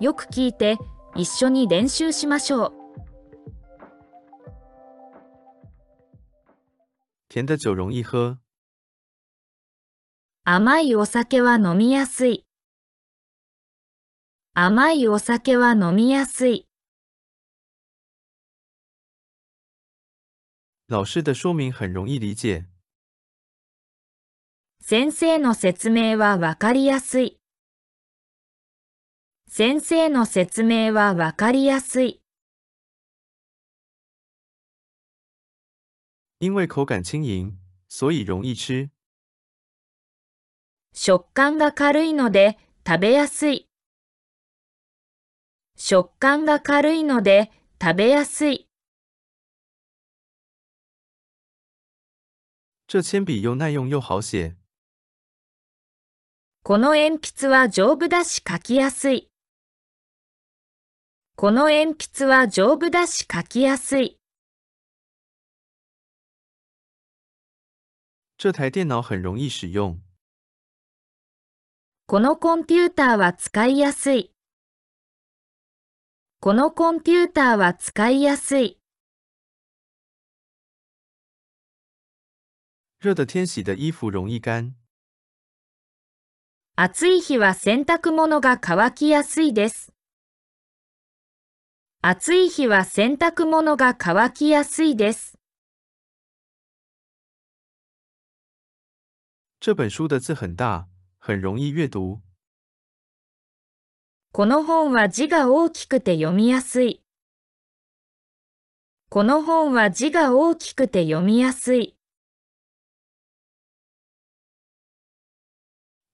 よく聞いて一緒に練習しましょう。甜的酒容易喝。甘いお酒は飲みやすい。甘いお酒は飲みやすい。老师的说明很容易理解。先生の説明はわかりやすい。先生の説明はわかりやすい。因为口感轻盈，所以容易吃。食感が軽いので食べやすい。食感が軽いので食べやすい。这铅笔又耐用又好写。この鉛筆は丈夫だし書きやすい。この鉛筆は丈夫だし書きやすい。这台电脑很容易使用。このコンピューターは使いやすい。このコンピューターは使いやすい。热的天洗的衣服容易干。暑い日は洗濯物が乾きやすいです。暑い日は洗濯物が乾きやすいです。这本书的字很大，很容易阅读。この本は字が大きくて読みやすい。この本は字が大きくて読みやすい。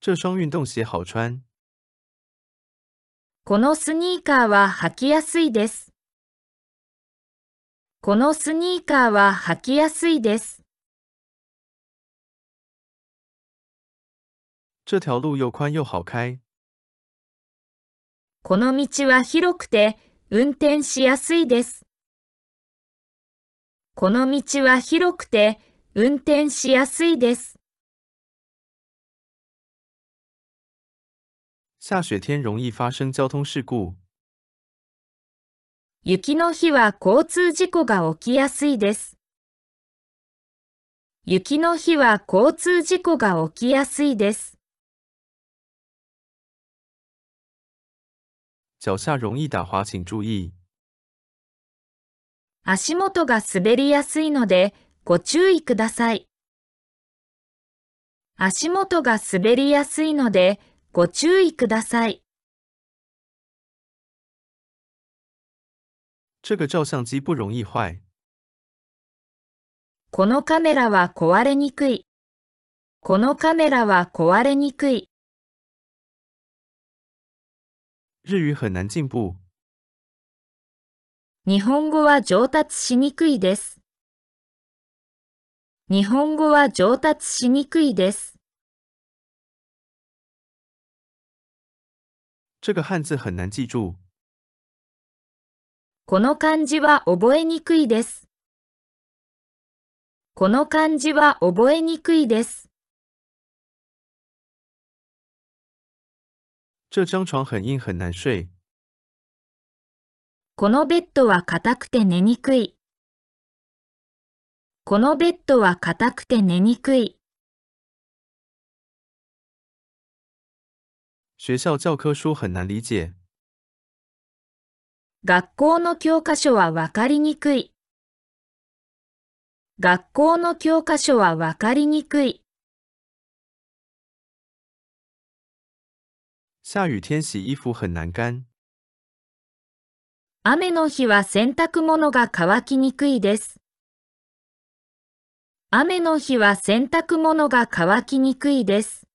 这双运动鞋好穿。このスニーカーは履きやすいです。このスニーカーは履きやすいです。这条路又宽又好开。この道は広くて運転しやすいです。この道は広くて運転しやすいです。下雪天容易发生交通事故。雪の日は交通事故が起きやすいです。雪の日は交通事故が起きやすいです。脚下容易打滑，请注意。足元が滑りやすいのでご注意ください。足元が滑りやすいのでご注意ください。这个照相机不容易坏。このカメラは壊れにくい。このカメラは壊れにくい。日语很难进步。日本語は上達しにくいです。日本語は上達しにくいです。这个汉字很难记住。この漢字は覚えにくいです。この漢字は覚えにくいです。这张床很硬很难睡。このベッドは硬くて寝にくい。このベッドは硬くて寝にくい。学校教科書很难理解。学校の教科書はわかりにくい。学校の教科書はわかりにくい。下雨天洗衣服很难干。雨の日は洗濯物が乾きにくいです。雨の日は洗濯物が乾きにくいです。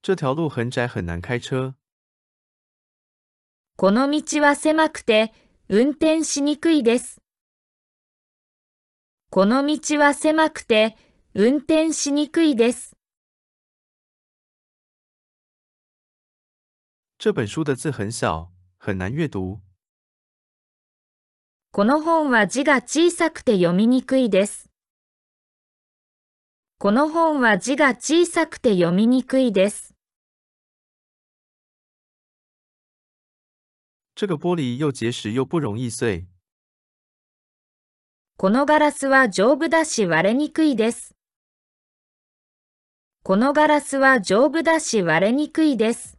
这条路很窄，很难开车。この道は狭くて運転しにくいです。この道は狭くて運転しにくいです。这本书的字很小，很难阅读。この本は字が小さくて読みにくいです。この本は字が小さくて読みにくいです。这个玻璃又结实又不容易碎。このガラスは丈夫だし割れにくいです。このガラスは丈夫だし割れにくいです。